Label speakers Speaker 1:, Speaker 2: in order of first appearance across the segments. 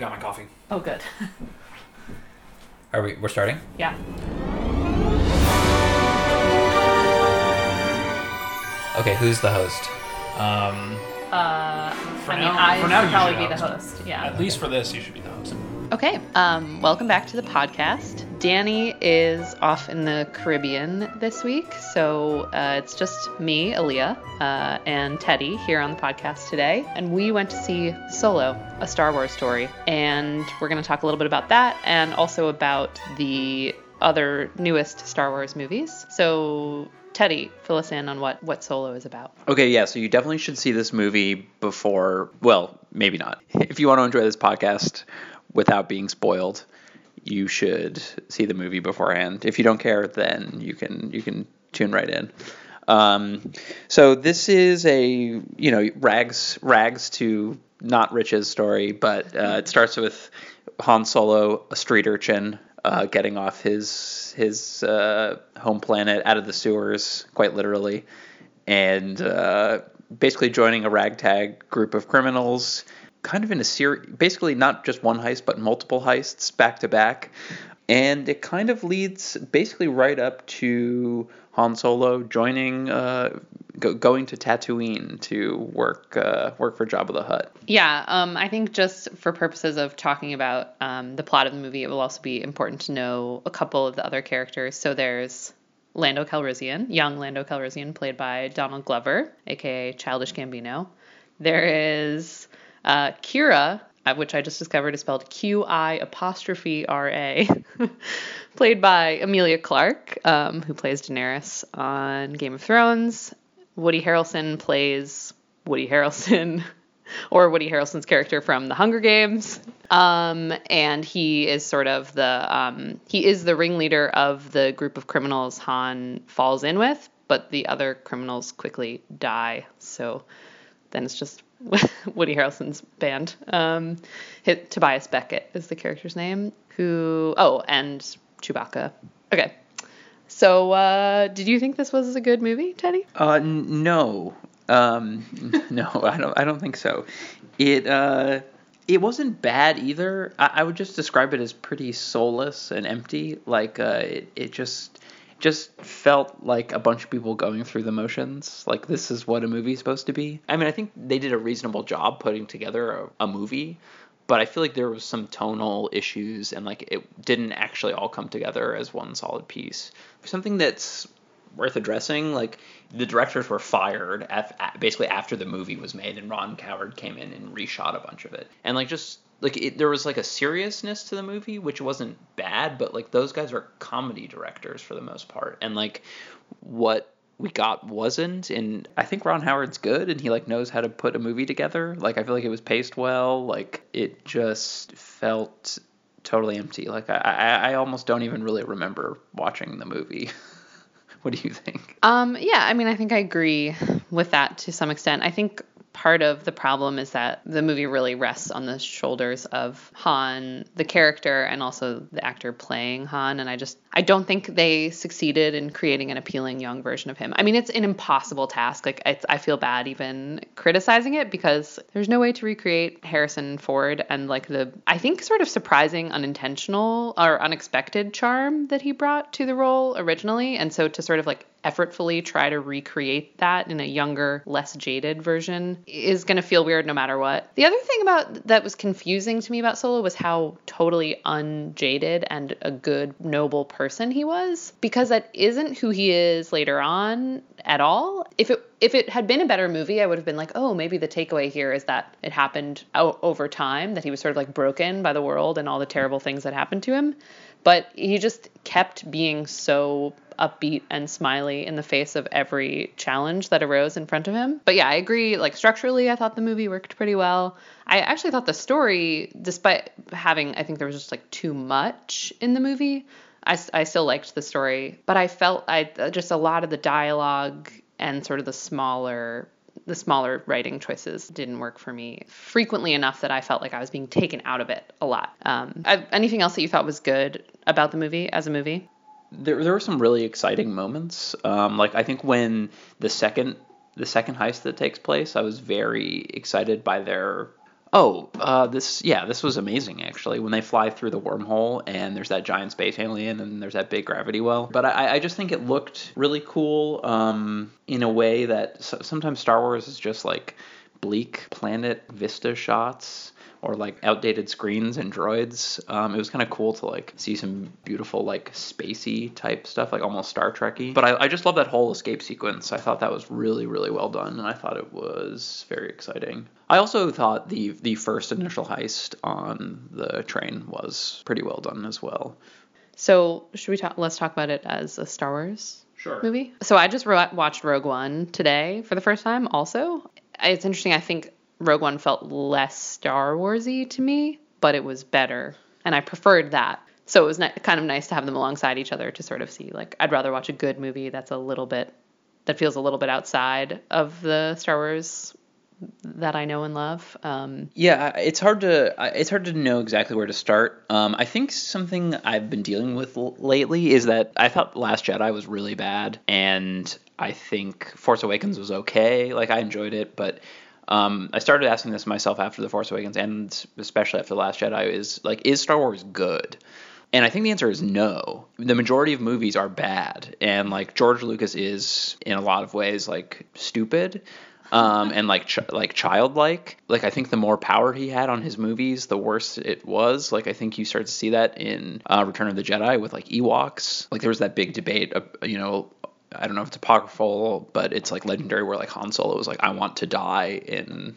Speaker 1: I got my coffee.
Speaker 2: Oh, good.
Speaker 3: Are we? We're starting.
Speaker 2: yeah.
Speaker 3: Okay, who's the host? Um,
Speaker 2: Uh,
Speaker 1: For
Speaker 2: I mean,
Speaker 1: now-
Speaker 2: I
Speaker 1: for now
Speaker 2: should
Speaker 1: you
Speaker 2: probably
Speaker 1: should
Speaker 2: be the
Speaker 1: host.
Speaker 2: host. Yeah.
Speaker 1: At least for this, you should be the host.
Speaker 2: Okay. Um, welcome back to the podcast. Danny is off in the Caribbean this week, so uh, it's just me, Aleah, uh, and Teddy here on the podcast today. And we went to see Solo, a Star Wars story, and we're going to talk a little bit about that and also about the other newest Star Wars movies. So. Teddy, fill us in on what, what Solo is about.
Speaker 4: Okay, yeah, so you definitely should see this movie before, well, maybe not. If you want to enjoy this podcast without being spoiled, you should see the movie beforehand. If you don't care, then you can you can tune right in. Um, so this is a you know rags rags to not riches story, but uh, it starts with Han Solo, a street urchin, uh, getting off his his uh, home planet out of the sewers, quite literally, and uh, basically joining a ragtag group of criminals, kind of in a series, basically not just one heist, but multiple heists back to back. And it kind of leads basically right up to Han Solo joining, uh, go, going to Tatooine to work uh, work for Jabba the Hutt.
Speaker 2: Yeah, um, I think just for purposes of talking about um, the plot of the movie, it will also be important to know a couple of the other characters. So there's Lando Calrissian, young Lando Calrissian, played by Donald Glover, aka Childish Gambino. There is uh, Qi'ra, uh, which I just discovered is spelled Q I apostrophe R A, played by Emilia Clarke, um, who plays Daenerys on Game of Thrones. Woody Harrelson plays Woody Harrelson, or Woody Harrelson's character from The Hunger Games. Um, and he is sort of the um, he is the ringleader of the group of criminals Han falls in with, but the other criminals quickly die. So then it's just Woody Harrelson's band. Um, hit, Tobias Beckett is the character's name. Who? Oh, and Chewbacca. Okay. So, uh, did you think this was a good movie, Teddy?
Speaker 4: Uh, n- no, um, no, I don't. I don't think so. It uh, it wasn't bad either. I, I would just describe it as pretty soulless and empty. Like uh, it, it just just felt like a bunch of people going through the motions. Like this is what a movie's supposed to be. I mean, I think they did a reasonable job putting together a, a movie, but I feel like there was some tonal issues and like it didn't actually all come together as one solid piece. Something that's worth addressing, like the directors were fired af- basically after the movie was made, and Ron Howard came in and reshot a bunch of it, and like just like it, there was like a seriousness to the movie which wasn't bad, but like those guys are comedy directors for the most part, and like what we got wasn't and i think ron howard's good and he like knows how to put a movie together. Like i feel like it was paced well. Like it just felt totally empty. Like i i, I almost don't even really remember watching the movie. What do you think?
Speaker 2: Um, yeah, I mean, I think I agree with that to some extent. I think part of the problem is that the movie really rests on the shoulders of Han, the character, and also the actor playing Han. And I just, I don't think they succeeded in creating an appealing young version of him. I mean, it's an impossible task. Like, I feel bad even criticizing it because there's no way to recreate Harrison Ford and like the, I think, sort of surprising, unintentional or unexpected charm that he brought to the role originally. And so to sort of like effortfully try to recreate that in a younger, less jaded version is going to feel weird no matter what. The other thing about that was confusing to me about Solo was how totally unjaded and a good, noble person he was, because that isn't who he is later on at all. If it if it had been a better movie, I would have been like, oh, maybe the takeaway here is that it happened o- over time, that he was sort of like broken by the world and all the terrible things that happened to him. But he just kept being so upbeat and smiley in the face of every challenge that arose in front of him. But yeah, I agree. Like structurally, I thought the movie worked pretty well. I actually thought the story, despite having, I think there was just like too much in the movie, I, I still liked the story. But I felt I uh, just a lot of the dialogue and sort of the smaller the smaller writing choices didn't work for me frequently enough that I felt like I was being taken out of it a lot. Um, anything else that you thought was good about the movie as a movie?
Speaker 4: there there were some really exciting moments. Um, like I think when the second the second heist that takes place, I was very excited by their Oh, uh, this yeah, this was amazing actually. When they fly through the wormhole and there's that giant space alien and there's that big gravity well. But I, I just think it looked really cool um, in a way that sometimes Star Wars is just like bleak planet vista shots or like outdated screens and droids. Um, it was kind of cool to like see some beautiful like spacey type stuff, like almost Star Trekky. But I, I just love that whole escape sequence. I thought that was really really well done, and I thought it was very exciting. I also thought the the first initial heist on the train was pretty well done as well.
Speaker 2: So should we talk? Let's talk about it as a Star Wars
Speaker 4: sure.
Speaker 2: movie. So I just re- watched Rogue One today for the first time. Also, it's interesting. I think Rogue One felt less Star Warsy to me, but it was better, and I preferred that. So it was ni- kind of nice to have them alongside each other to sort of see like I'd rather watch a good movie that's a little bit that feels a little bit outside of the Star Wars that I know and love. Um,
Speaker 4: yeah, it's hard to it's hard to know exactly where to start. Um, I think something I've been dealing with l- lately is that I thought Last Jedi was really bad, and I think Force Awakens was okay. Like I enjoyed it, but um, I started asking this myself after The Force Awakens, and especially after The Last Jedi, is like, is Star Wars good? And I think the answer is no. The majority of movies are bad, and like George Lucas is in a lot of ways like stupid. Um, and like ch- like childlike. Like I think the more power he had on his movies, the worse it was. Like I think you start to see that in uh, Return of the Jedi with like Ewoks. Like there was that big debate, uh, you know, I don't know if it's apocryphal, but it's like legendary where like Han Solo was like, I want to die in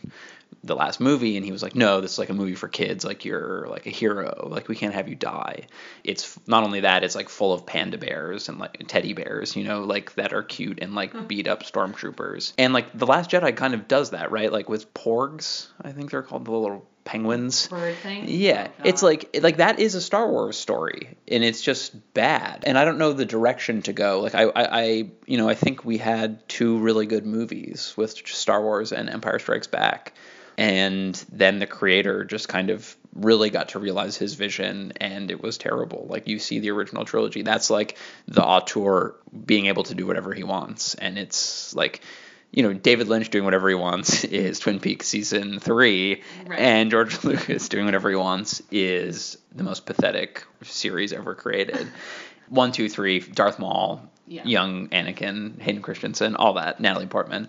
Speaker 4: the last movie and he was like no this is like a movie for kids like you're like a hero like we can't have you die. It's not only that it's like full of panda bears and like teddy bears you know like that are cute and like hmm. beat up stormtroopers. And like the last jedi kind of does that right? Like with porgs i think they're called the little penguins.
Speaker 2: Bird thing.
Speaker 4: Yeah, oh, it's like like that is a Star Wars story, and it's just bad. And I don't know the direction to go. Like I, I, I you know I think we had two really good movies with Star Wars and Empire Strikes Back, and then the creator just kind of really got to realize his vision and it was terrible like you see the original trilogy that's like the auteur being able to do whatever he wants and it's like you know, David Lynch doing whatever he wants is Twin Peaks season three, right. and George Lucas doing whatever he wants is the most pathetic series ever created. One, two, three, Darth Maul, yeah. young Anakin, Hayden Christensen, all that, Natalie Portman.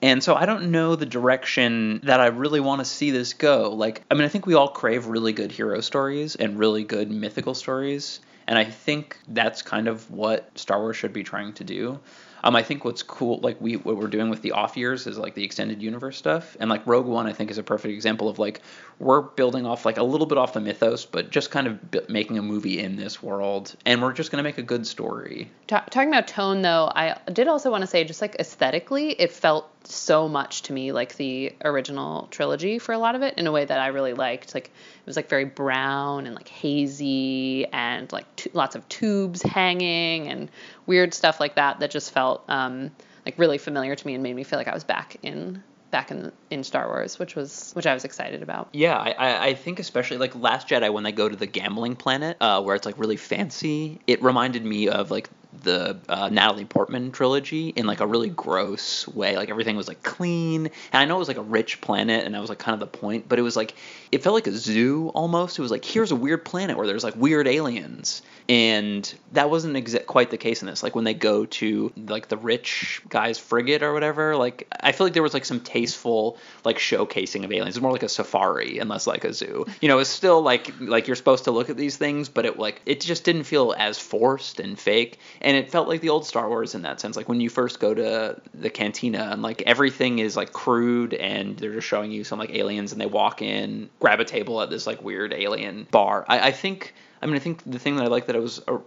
Speaker 4: And so I don't know the direction that I really want to see this go. Like, I mean, I think we all crave really good hero stories and really good mythical stories. And I think that's kind of what Star Wars should be trying to do. Um, I think what's cool, like we what we're doing with the off years is like the extended universe stuff, and like Rogue One, I think is a perfect example of like we're building off like a little bit off the mythos, but just kind of b- making a movie in this world, and we're just gonna make a good story.
Speaker 2: talking about tone, though, I did also want to say just like aesthetically, it felt so much to me like the original trilogy for a lot of it in a way that I really liked. Like it was like very brown and like hazy and like t- lots of tubes hanging and weird stuff like that that just felt um, like really familiar to me and made me feel like I was back in back in in Star Wars, which was which I was excited about.
Speaker 4: Yeah, I, I think especially like Last Jedi when they go to the gambling planet, uh, where it's like really fancy. It reminded me of like the uh, Natalie Portman trilogy in like a really gross way. Like everything was like clean, and I know it was like a rich planet, and that was like kind of the point. But it was like it felt like a zoo almost. It was like here's a weird planet where there's like weird aliens, and that wasn't exa- quite the case in this. Like when they go to like the rich guy's frigate or whatever, like I feel like there was like some tasteful like showcasing of aliens. It's more like a safari and less like a zoo. You know, it's still like like you're supposed to look at these things, but it like it just didn't feel as forced and fake and it felt like the old Star Wars in that sense. Like when you first go to the cantina and like everything is like crude and they're just showing you some like aliens and they walk in, grab a table at this like weird alien bar. I, I think I mean I think the thing that I like that it was a,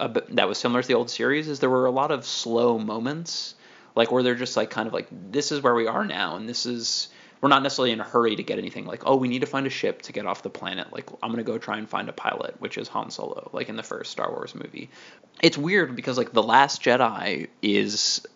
Speaker 4: a, that was similar to the old series is there were a lot of slow moments like where they're just like kind of like this is where we are now and this is we're not necessarily in a hurry to get anything like oh we need to find a ship to get off the planet like i'm going to go try and find a pilot which is han solo like in the first star wars movie. It's weird because like the last jedi is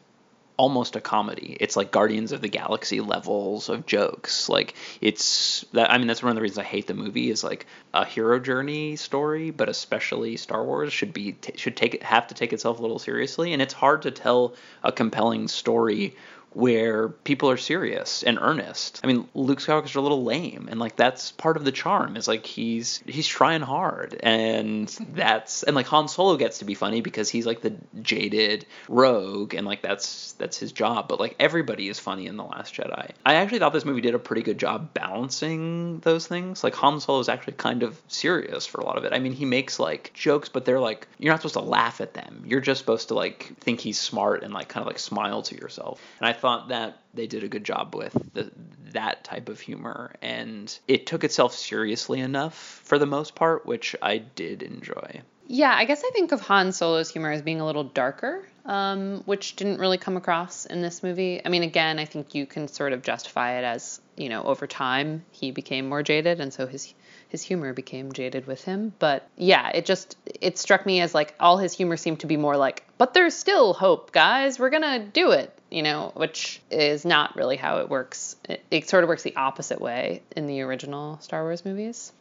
Speaker 4: almost a comedy. It's like guardians of the galaxy levels of jokes. Like it's that i mean that's one of the reasons i hate the movie is like a hero journey story but especially star wars should be should take have to take itself a little seriously and it's hard to tell a compelling story where people are serious and earnest. I mean, Luke Skywalker's a little lame, and like that's part of the charm. Is like he's he's trying hard, and that's and like Han Solo gets to be funny because he's like the jaded rogue, and like that's that's his job. But like everybody is funny in the Last Jedi. I actually thought this movie did a pretty good job balancing those things. Like Han Solo is actually kind of serious for a lot of it. I mean, he makes like jokes, but they're like you're not supposed to laugh at them. You're just supposed to like think he's smart and like kind of like smile to yourself. And I thought that they did a good job with the, that type of humor, and it took itself seriously enough for the most part, which I did enjoy.
Speaker 2: Yeah, I guess I think of Han Solo's humor as being a little darker, um, which didn't really come across in this movie. I mean, again, I think you can sort of justify it as, you know, over time he became more jaded, and so his his humor became jaded with him. But yeah, it just it struck me as like all his humor seemed to be more like, but there's still hope, guys. We're gonna do it, you know, which is not really how it works. It, it sort of works the opposite way in the original Star Wars movies.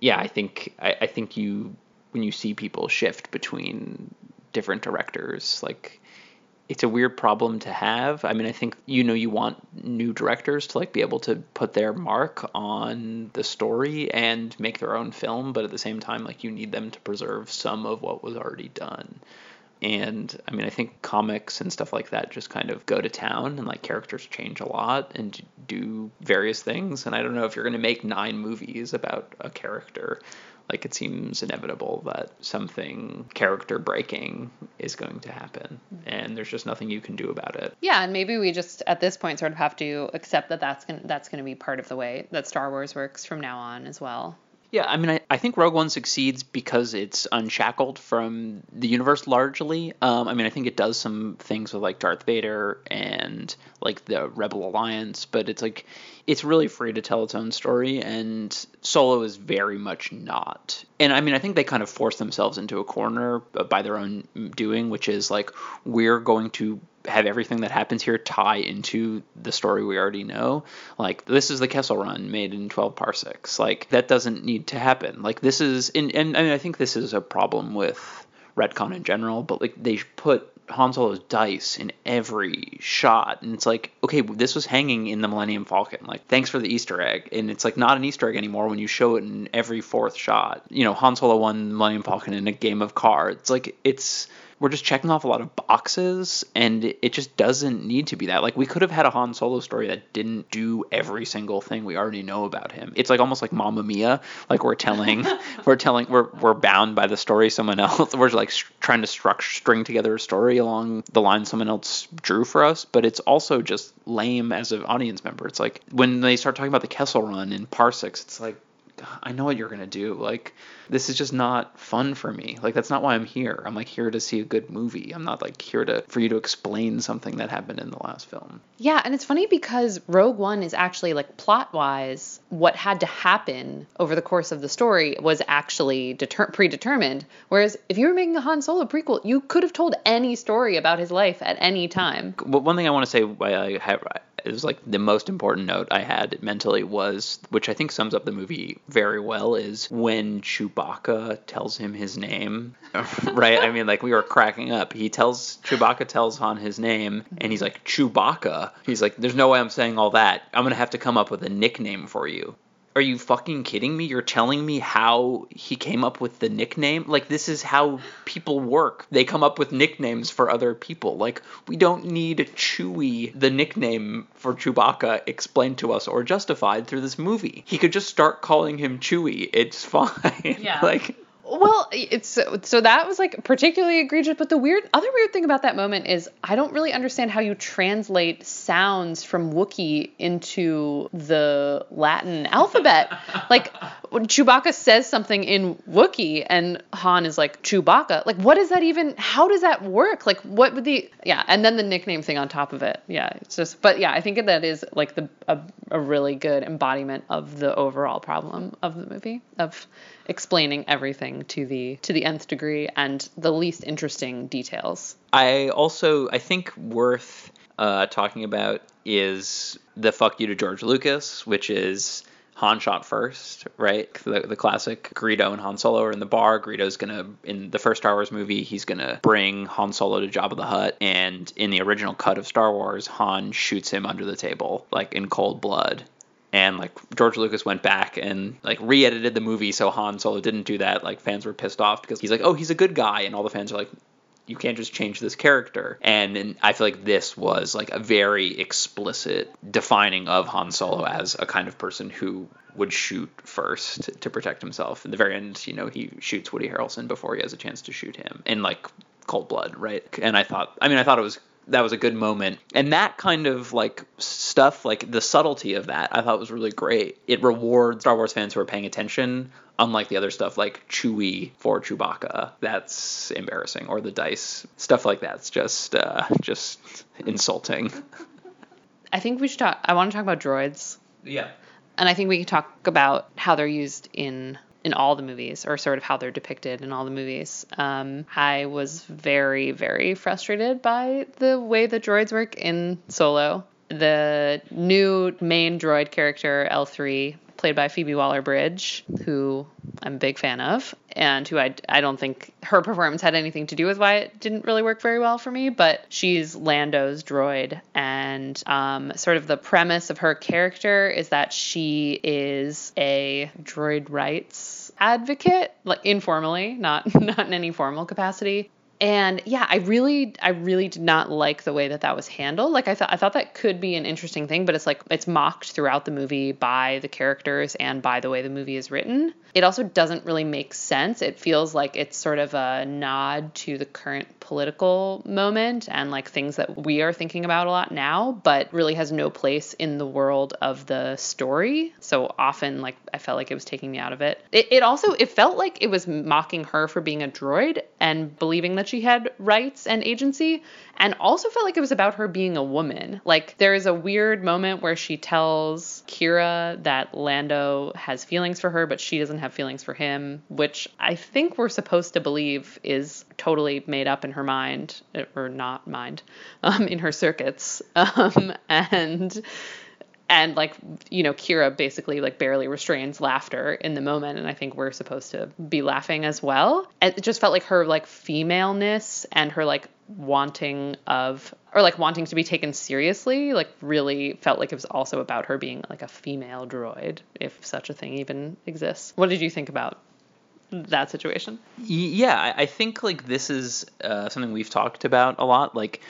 Speaker 4: Yeah, I think I, I think you when you see people shift between different directors, like it's a weird problem to have. I mean, I think you know you want new directors to like be able to put their mark on the story and make their own film, but at the same time like you need them to preserve some of what was already done. And I mean, I think comics and stuff like that just kind of go to town and like characters change a lot and do various things. And I don't know if you're going to make nine movies about a character like it seems inevitable that something character breaking is going to happen. And there's just nothing you can do about it.
Speaker 2: Yeah and maybe we just at this point sort of have to accept that that's going that's to be part of the way that star wars works from now on as well
Speaker 4: yeah, I mean, I, I think Rogue One succeeds because it's unshackled from the universe largely. Um, I mean, I think it does some things with like Darth Vader and like the Rebel Alliance, but it's like it's really free to tell its own story, and Solo is very much not. And I mean, I think they kind of force themselves into a corner by their own doing, which is like we're going to have everything that happens here tie into the story we already know. Like this is the Kessel Run made in 12 parsecs. Like that doesn't need to happen. Like this is, and, and I mean, I think this is a problem with retcon in general, but like they put Han Solo's dice in every shot, and it's like, okay, this was hanging in the Millennium Falcon. Like, thanks for the Easter egg, and it's like not an Easter egg anymore when you show it in every fourth shot. You know, Han Solo won Millennium Falcon in a game of cards. Like, it's we're just checking off a lot of boxes and it just doesn't need to be that. Like we could have had a han solo story that didn't do every single thing we already know about him. It's like almost like mamma mia. Like we're telling we're telling we're, we're bound by the story someone else. We're like trying to structure string together a story along the line someone else drew for us but it's also just lame as an audience member. It's like when they start talking about the kessel run in parsecs it's like I know what you're gonna do. Like, this is just not fun for me. Like, that's not why I'm here. I'm like here to see a good movie. I'm not like here to for you to explain something that happened in the last film.
Speaker 2: Yeah, and it's funny because Rogue One is actually like plot wise, what had to happen over the course of the story was actually deter- predetermined. Whereas if you were making a Han Solo prequel, you could have told any story about his life at any time.
Speaker 4: But one thing I want to say, why I have it was like the most important note I had mentally was, which I think sums up the movie very well, is when Chewbacca tells him his name, right? I mean, like we were cracking up. He tells Chewbacca tells Han his name, and he's like Chewbacca. He's like, "There's no way I'm saying all that. I'm gonna have to come up with a nickname for you." Are you fucking kidding me? You're telling me how he came up with the nickname? Like, this is how people work. They come up with nicknames for other people. Like, we don't need Chewie, the nickname for Chewbacca, explained to us or justified through this movie. He could just start calling him Chewie. It's fine.
Speaker 2: Yeah.
Speaker 4: like,
Speaker 2: well, it's so that was like particularly egregious. But the weird, other weird thing about that moment is I don't really understand how you translate sounds from Wookiee into the Latin alphabet. like Chewbacca says something in Wookiee and Han is like Chewbacca, like what does that even? How does that work? Like what would the? Yeah, and then the nickname thing on top of it. Yeah, it's just. But yeah, I think that is like the a, a really good embodiment of the overall problem of the movie of explaining everything to the to the nth degree and the least interesting details.
Speaker 4: I also I think worth uh, talking about is the fuck you to George Lucas, which is Han shot first, right? The, the classic Greedo and Han Solo are in the bar. Greedo's gonna in the first Star Wars movie, he's gonna bring Han Solo to Jabba the Hutt, and in the original cut of Star Wars, Han shoots him under the table, like in cold blood. And like George Lucas went back and like re-edited the movie so Han Solo didn't do that. Like fans were pissed off because he's like, oh, he's a good guy, and all the fans are like, you can't just change this character. And, and, I feel like this was like a very explicit defining of Han Solo as a kind of person who would shoot first to protect himself. In the very end, you know, he shoots Woody Harrelson before he has a chance to shoot him in like cold blood, right? And I thought, I mean, I thought it was that was a good moment. And that kind of like stuff, like the subtlety of that, I thought was really great. It rewards Star Wars fans who are paying attention, unlike the other stuff like Chewie for Chewbacca. That's embarrassing. Or the dice stuff like that's just uh, just insulting.
Speaker 2: I think we should talk. I want to talk about droids.
Speaker 4: Yeah.
Speaker 2: And I think we can talk about how they're used in in all the movies or sort of how they're depicted in all the movies. Um, I was very, very frustrated by the way the droids work in Solo. The new main droid character, L3, played by Phoebe Waller Bridge, who I'm a big fan of, and who I, I don't think her performance had anything to do with why it didn't really work very well for me, but she's Lando's droid. And um, sort of the premise of her character is that she is a droid rights advocate, like informally, not not in any formal capacity and yeah i really i really did not like the way that that was handled. Like i thought i thought that could be an interesting thing but it's like it's mocked throughout the movie by the characters and by the way the movie is written. It also doesn't really make sense. It feels like it's sort of a nod to the current political moment and like things that we are thinking about a lot now but really has no place in the world of the story. So often like i felt like it was taking me out of it. It, it also it felt like it was mocking her for being a droid and believing that she had rights and agency and also felt like it was about her being a woman. Like there is a weird moment where she tells Qi'ra that Lando has feelings for her, but she doesn't have feelings for him, which I think we're supposed to believe is totally made up in her mind, or not mind, um, in her circuits. Um, and and like you know Qi'ra basically like barely restrains laughter in the moment and I think we're supposed to be laughing as well. It just felt like her like femaleness and her like wanting of or like wanting to be taken seriously like really felt like it was also about her being like a female droid if such a thing even exists. What did you think about that situation?
Speaker 4: Yeah, I think like this is uh, something we've talked about a lot. Like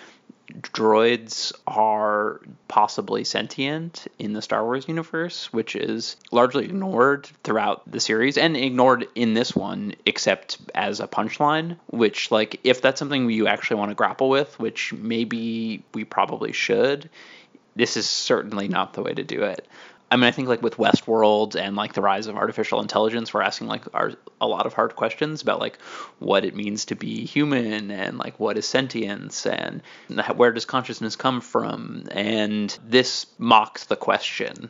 Speaker 4: droids are possibly sentient in the Star Wars universe, which is largely ignored throughout the series and ignored in this one, except as a punchline. Which, like, if that's something you actually want to grapple with, which maybe we probably should, this is certainly not the way to do it. I mean, I think like with Westworld and like the rise of artificial intelligence, we're asking like our, a lot of hard questions about like what it means to be human and like what is sentience and where does consciousness come from. And this mocks the question.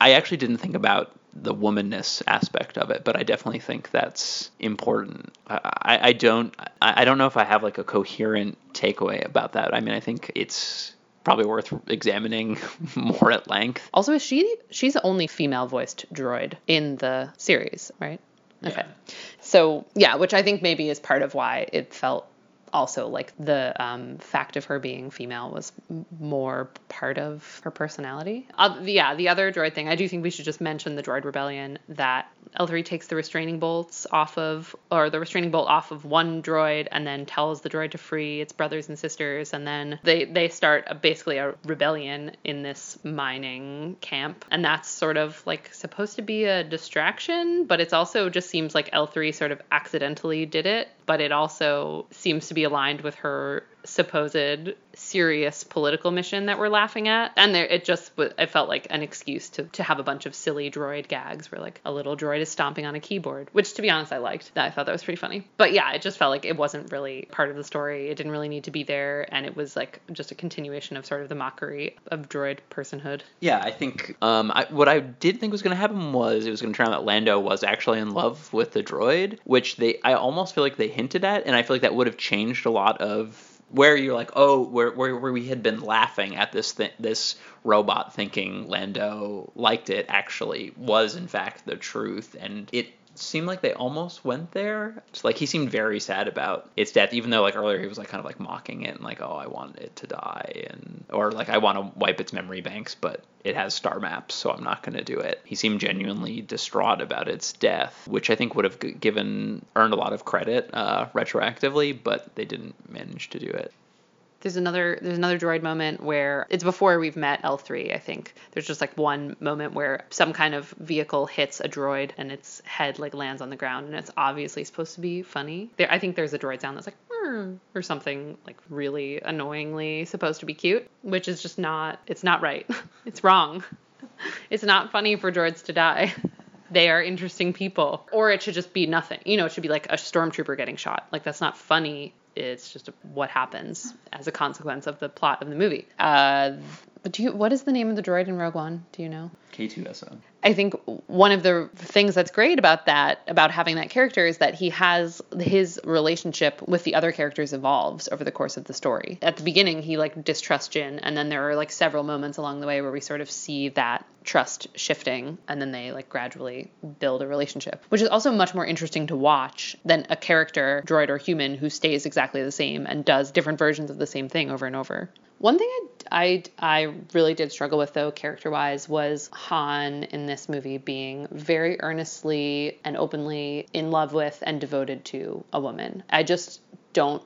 Speaker 4: I actually didn't think about the womanness aspect of it, but I definitely think that's important. I, I don't I don't know if I have like a coherent takeaway about that. I mean, I think it's probably worth examining more at length.
Speaker 2: Also, is she she's the only female voiced droid in the series, right? Okay. Yeah. So yeah, which I think maybe is part of why it felt also like the um, fact of her being female was more part of her personality. Uh, yeah, the other droid thing, I do think we should just mention the droid rebellion that L3 takes the restraining bolts off of, or the restraining bolt off of one droid and then tells the droid to free its brothers and sisters. And then they, they start a, basically a rebellion in this mining camp. And that's sort of like supposed to be a distraction, but it's also just seems like L3 sort of accidentally did it. But it also seems to be aligned with her supposed serious political mission that we're laughing at. And there, it just it felt like an excuse to, to have a bunch of silly droid gags where like a little droid is stomping on a keyboard, which to be honest I liked. I thought that was pretty funny. But yeah, it just felt like it wasn't really part of the story. It didn't really need to be there, and it was like just a continuation of sort of the mockery of droid personhood.
Speaker 4: Yeah, I think um, I, what I did think was going to happen was it was going to turn out that Lando was actually in love with the droid, which they I almost feel like they hinted at, and I feel like that would have changed a lot of where you're like, oh, where where, where we had been laughing at this th- this robot thinking Lando liked it actually was in fact the truth, and it seemed like they almost went there. It's like he seemed very sad about its death, even though like earlier he was like kind of like mocking it and like, oh, I want it to die, and or like I want to wipe its memory banks, but it has star maps, so I'm not going to do it. He seemed genuinely distraught about its death, which I think would have given earned a lot of credit uh, retroactively, but they didn't manage to do it.
Speaker 2: There's another there's another droid moment where it's before we've met L3, I think. There's just like one moment where some kind of vehicle hits a droid and its head like lands on the ground and it's obviously supposed to be funny. There I think there's a droid sound that's like mmm, or something like really annoyingly supposed to be cute, which is just not it's not right. it's wrong. It's not funny for droids to die. They are interesting people. Or it should just be nothing. You know, it should be like a stormtrooper getting shot. Like that's not funny it's just what happens as a consequence of the plot of the movie. Uh, do you? What is the name of the droid in Rogue One? Do you know?
Speaker 4: K2SO.
Speaker 2: I think one of the things that's great about that, about having that character, is that he has his relationship with the other characters evolves over the course of the story. At the beginning, he like distrusts Jyn, and then there are like several moments along the way where we sort of see that trust shifting, and then they like gradually build a relationship, which is also much more interesting to watch than a character, droid or human, who stays exactly the same and does different versions of the same thing over and over. One thing I, I, I really did struggle with, though, character wise, was Han in this movie being very earnestly and openly in love with and devoted to a woman. I just don't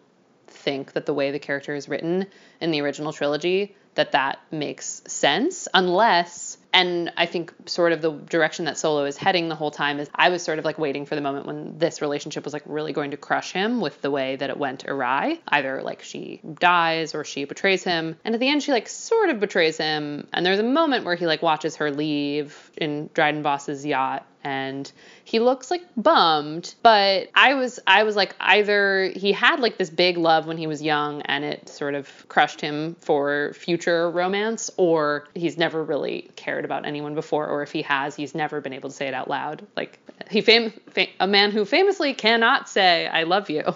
Speaker 2: think that the way the character is written in the original trilogy that that makes sense unless and I think sort of the direction that Solo is heading the whole time is I was sort of like waiting for the moment when this relationship was like really going to crush him with the way that it went awry. Either like she dies or she betrays him. And at the end she like sort of betrays him. And there's a moment where he like watches her leave in Dryden Voss's yacht and he looks like bummed but i was i was like either he had like this big love when he was young and it sort of crushed him for future romance or he's never really cared about anyone before or if he has he's never been able to say it out loud. Like he fam, fam a man who famously cannot say i love you.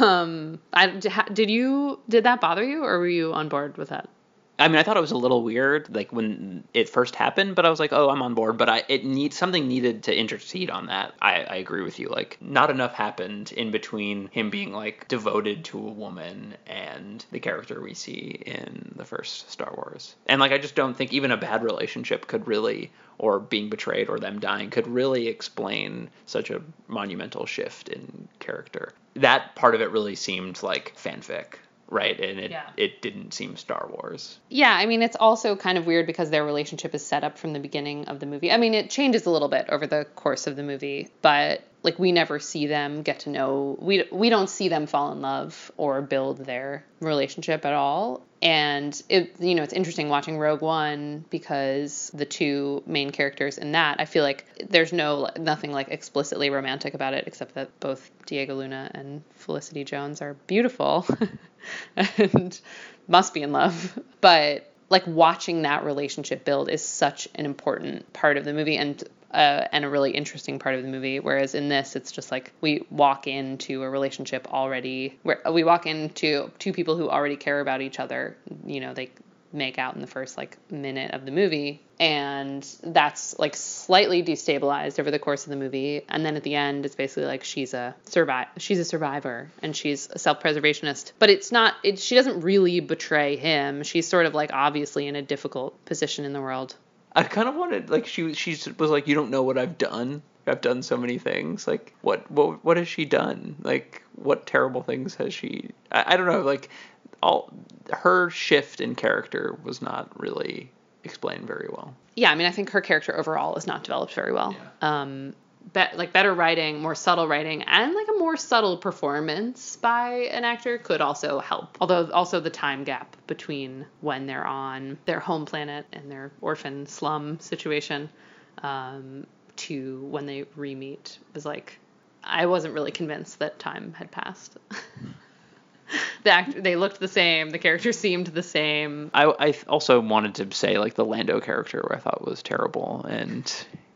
Speaker 2: Um I, did you did that bother you or were you on board with that
Speaker 4: I mean, I thought it was a little weird, like when it first happened, but I was like, oh, I'm on board. But I it needs something needed to intercede on that. I, I agree with you. Like, not enough happened in between him being like devoted to a woman and the character we see in the first Star Wars. And like, I just don't think even a bad relationship could really, or being betrayed or them dying, could really explain such a monumental shift in character. That part of it really seemed like fanfic right? And it yeah. it didn't seem star wars.
Speaker 2: Yeah i mean it's also kind of weird because their relationship is set up from the beginning of the movie. I mean it changes a little bit over the course of the movie but like we never see them get to know we we don't see them fall in love or build their relationship at all. And it you know it's interesting watching Rogue One because the two main characters in that I feel like there's no nothing like explicitly romantic about it except that both Diego Luna and Felicity Jones are beautiful and must be in love. But like watching that relationship build is such an important part of the movie. And uh, and a really interesting part of the movie. Whereas in this, it's just like we walk into a relationship already, where we walk into two people who already care about each other. You know, they make out in the first like minute of the movie and that's like slightly destabilized over the course of the movie and then at the end it's basically like she's a she's a survivor and she's a self-preservationist but it's not it, she doesn't really betray him she's sort of like obviously in a difficult position in the world
Speaker 4: I kind of wanted like she she was like you don't know what I've done. I've done so many things. Like what what what has she done? Like what terrible things has she? I, I don't know. Like all her shift in character was not really explained very well.
Speaker 2: Yeah, I mean I think her character overall is not developed very well. Yeah. Um, be- like better writing, more subtle writing, and like a more subtle performance by an actor could also help. Although also the time gap between when they're on their home planet and their orphan slum situation um, to when they re-meet was like I wasn't really convinced that time had passed. the act they looked the same the character seemed the same
Speaker 4: I, I also wanted to say like the lando character i thought was terrible and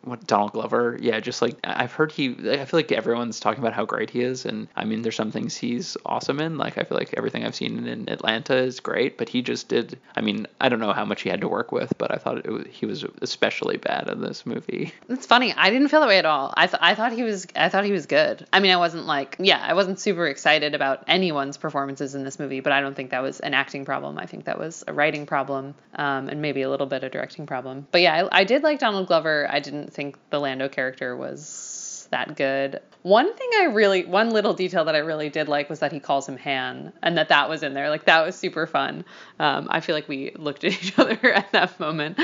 Speaker 4: what Donald Glover. Yeah, just like I've heard he. I feel like everyone's talking about how great he is, and I mean, there's some things he's awesome in. Like I feel like everything I've seen in Atlanta is great, but he just did. I mean, I don't know how much he had to work with, but I thought was, he was especially bad in this movie.
Speaker 2: It's funny. I didn't feel that way at all. I th- I thought he was. I thought he was good. I mean, I wasn't like yeah, I wasn't super excited about anyone's performances in this movie, but I don't think that was an acting problem. I think that was a writing problem, um, and maybe a little bit of directing problem. But yeah, I, I did like Donald Glover. I didn't think the Lando character was that good. One thing I really, one little detail that I really did like was that he calls him Han, and that that was in there. Like that was super fun. Um, I feel like we looked at each other at that moment.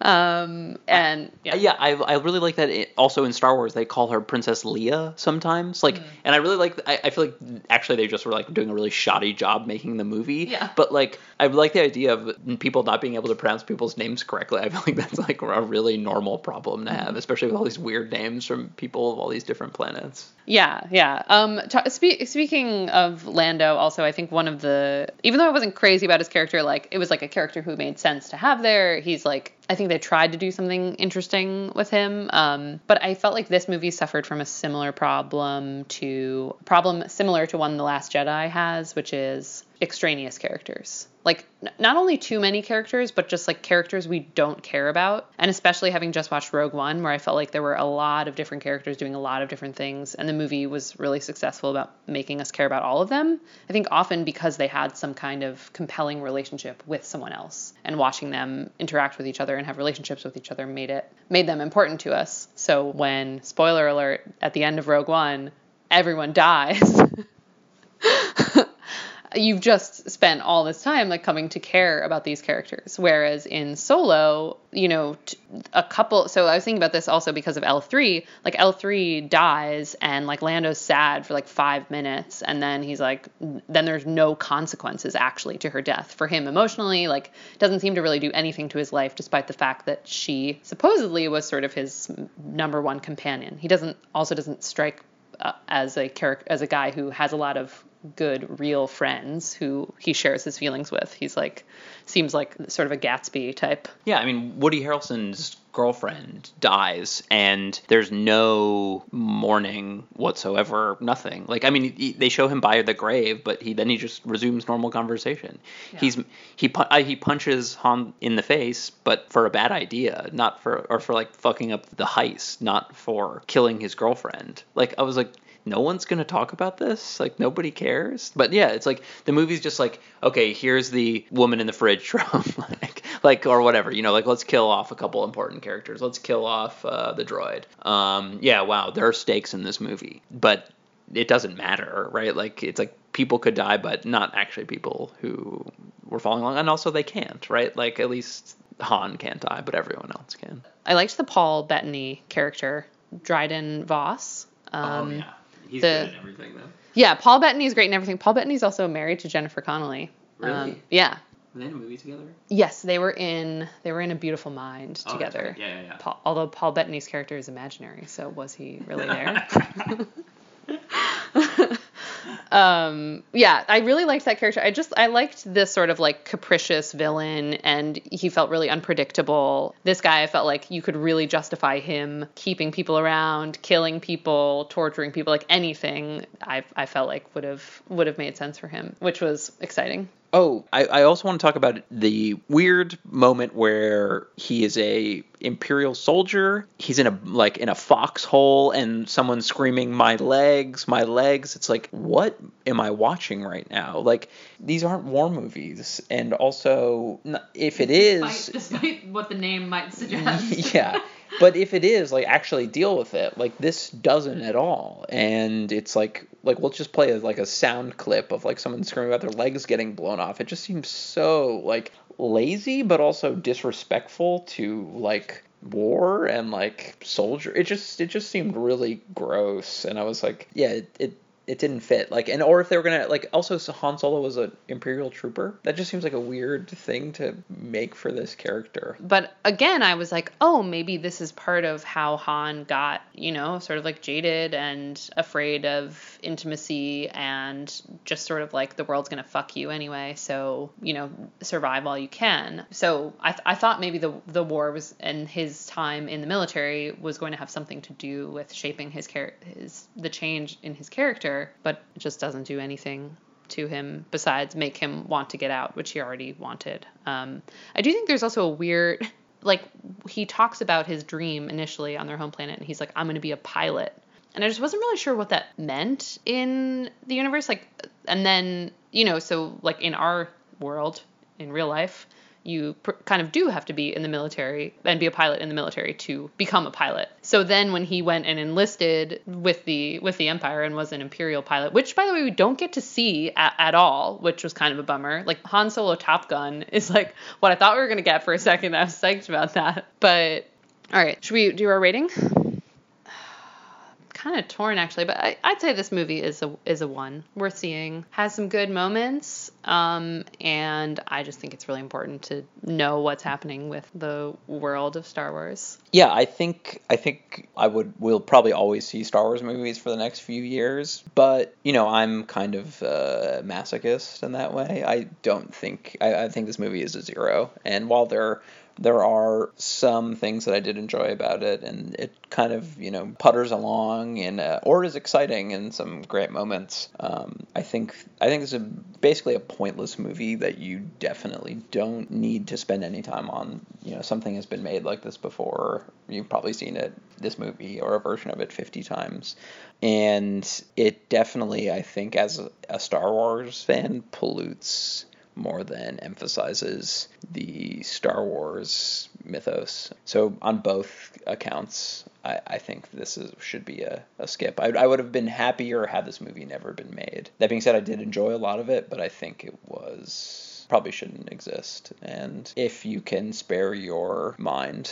Speaker 2: Um, and yeah,
Speaker 4: yeah, I, I really like that. It, also in Star Wars, they call her Princess Leia sometimes. Like, mm. and I really like. I, I feel like actually they just were like doing a really shoddy job making the movie.
Speaker 2: Yeah.
Speaker 4: But like, I like the idea of people not being able to pronounce people's names correctly. I feel like that's like a really normal problem to have, mm-hmm. especially with all these weird names from people of all these different planets.
Speaker 2: Yeah, yeah. Um, t- spe- speaking of Lando, also I think one of the even though I wasn't crazy about his character, like it was like a character who made sense to have there. He's like I think they tried to do something interesting with him. Um, but I felt like this movie suffered from a similar problem to problem similar to one The Last Jedi has, which is extraneous characters. Like n- not only too many characters, but just like characters we don't care about. And especially having just watched Rogue One, where I felt like there were a lot of different characters doing a lot of different things, and the movie was really successful about making us care about all of them. I think often because they had some kind of compelling relationship with someone else, and watching them interact with each other and have relationships with each other made it made them important to us. So when spoiler alert at the end of Rogue One, everyone dies. You've just spent all this time like coming to care about these characters. Whereas in solo you know a couple so i was thinking about this also because of l3 like l3 dies and like lando's sad for like five minutes and then he's like then there's no consequences actually to her death for him emotionally like doesn't seem to really do anything to his life despite the fact that she supposedly was sort of his number one companion. He doesn't also doesn't strike uh, as a character as a guy who has a lot of good real friends who he shares his feelings with. He's like seems like sort of a Gatsby type.
Speaker 4: Yeah, I mean Woody Harrelson's girlfriend dies and there's no mourning whatsoever, nothing. Like I mean he, they show him by the grave, but he then he just resumes normal conversation. Yeah. He's he uh, he punches Han in the face, but for a bad idea, not for or for like fucking up the heist, not for killing his girlfriend. Like I was like no one's going to talk about this. Like nobody cares. But yeah, it's like the movie's just like, okay, here's the woman in the fridge from like, like or whatever, you know, like let's kill off a couple important characters. Let's kill off uh, the droid. Um, yeah, wow, there are stakes in this movie, but it doesn't matter, right? Like it's like people could die, but not actually people who were following along, and also they can't, right? Like at least Han can't die, but everyone else can.
Speaker 2: I liked the Paul Bettany character, Dryden Voss.
Speaker 4: Oh, um, oh yeah He's the, good in everything though.
Speaker 2: Yeah, Paul Bettany's great in everything. Paul Bettany's also married to Jennifer Connelly.
Speaker 4: Really? Um,
Speaker 2: yeah.
Speaker 4: Were they in a movie together?
Speaker 2: Yes, they were in they were in A Beautiful Mind oh, together.
Speaker 4: Right. Yeah, yeah, yeah.
Speaker 2: Paul, although Paul Bettany's character is imaginary, so was he really there? um, yeah, I really liked that character. I just I liked this sort of like capricious villain, and he felt really unpredictable. This guy, I felt like you could really justify him keeping people around, killing people, torturing people, like anything. I I felt like would have would have made sense for him, which was exciting.
Speaker 4: Oh, I, I also want to talk about the weird moment where he is a imperial soldier. He's in a like in a foxhole and someone's screaming my legs, my legs. It's like what am I watching right now? Like these aren't war movies. And also if it is
Speaker 2: despite, despite what the name might suggest.
Speaker 4: yeah but if it is like actually deal with it like this doesn't at all. And it's like like we'll just play a, like a sound clip of like someone screaming about their legs getting blown off. It just seems so like lazy but also disrespectful to like war and like soldier. It just it just seemed really gross. And i was like yeah it, it it didn't fit. Like, and or if they were gonna like, also so Han Solo was an Imperial trooper. That just seems like a weird thing to make for this character.
Speaker 2: But again, I was like, oh, maybe this is part of how Han got, you know, sort of like jaded and afraid of intimacy and just sort of like the world's gonna fuck you anyway. So you know, survive while you can. So I, th- I thought maybe the the war was and his time in the military was going to have something to do with shaping his character, his the change in his character, but just doesn't do anything to him besides make him want to get out, which he already wanted. Um, I do think there's also a weird, like, he talks about his dream initially on their home planet, and he's like, I'm going to be a pilot. And I just wasn't really sure what that meant in the universe. Like, and then, you know, so like in our world, in real life, you pr- kind of do have to be in the military and be a pilot in the military to become a pilot. So then when he went and enlisted with the with the Empire and was an Imperial pilot, which by the way we don't get to see at, at all, which was kind of a bummer. Like Han Solo Top Gun is like what I thought we were gonna get for a second. I was psyched about that. But all right, should we do our rating? Kind of torn actually, but I, would say this movie is a is a one worth seeing. Has some good moments, um, and I just think it's really important to know what's happening with the world of Star Wars.
Speaker 4: Yeah, I think I think I would we'll probably always see Star Wars movies for the next few years, but you know I'm kind of a masochist in that way. I don't think I, I think this movie is a zero, and while there there are some things that I did enjoy about it, and it kind of you know putters along and uh, or is exciting in some great moments. Um, I think I think it's a basically a pointless movie that you definitely don't need to spend any time on. You know, something has been made like this before. You've probably seen it, this movie, or a version of it 50 times. And it definitely, I think, as a Star Wars fan, pollutes more than emphasizes the Star Wars mythos. So on both accounts, I, I think this is should be a, a skip. I, I would have been happier had this movie never been made. That being said, I did enjoy a lot of it, but I think it was probably shouldn't exist. And if you can spare your mind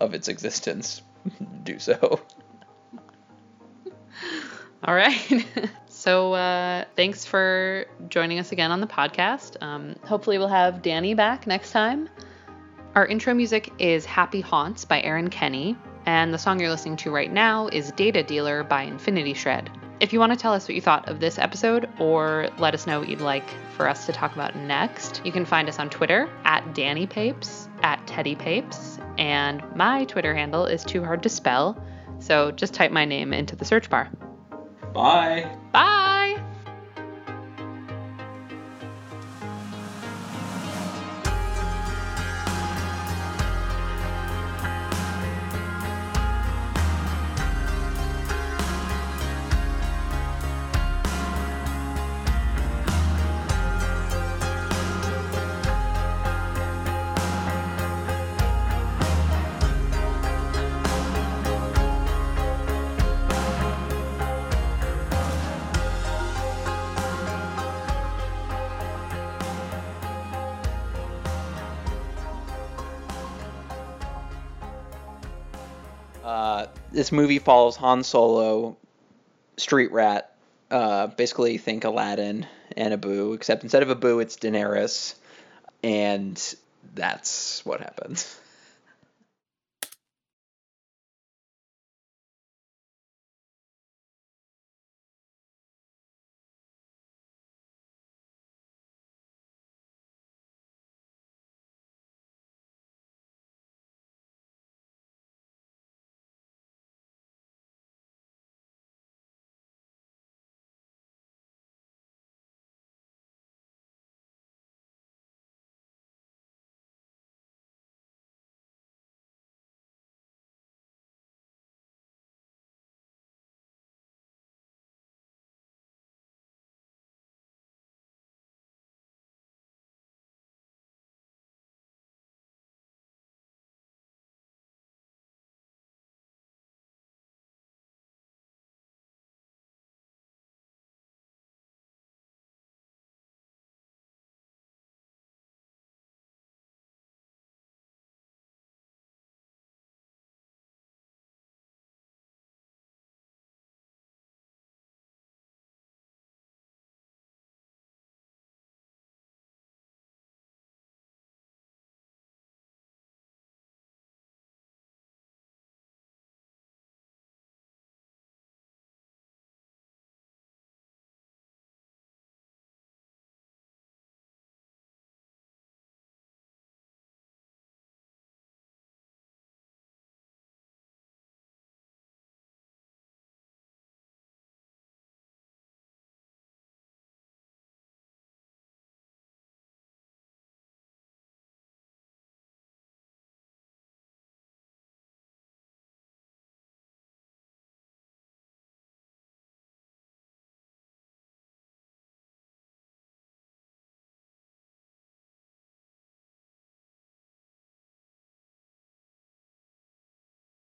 Speaker 4: of its existence, do so.
Speaker 2: All right. So uh, thanks for joining us again on the podcast. Um, hopefully, we'll have Danny back next time. Our intro music is Happy Haunts by Aaron Kenny, and the song you're listening to right now is Data Dealer by Infinity Shred. If you want to tell us what you thought of this episode or let us know what you'd like for us to talk about next, you can find us on Twitter at Danny Papes, at Teddy Papes, and my Twitter handle is too hard to spell, so just type my name into the search bar.
Speaker 4: Bye.
Speaker 2: Bye.
Speaker 4: This movie follows Han Solo, street rat, uh, basically think Aladdin and Abu, except instead of Abu, it's Daenerys, and that's what happens.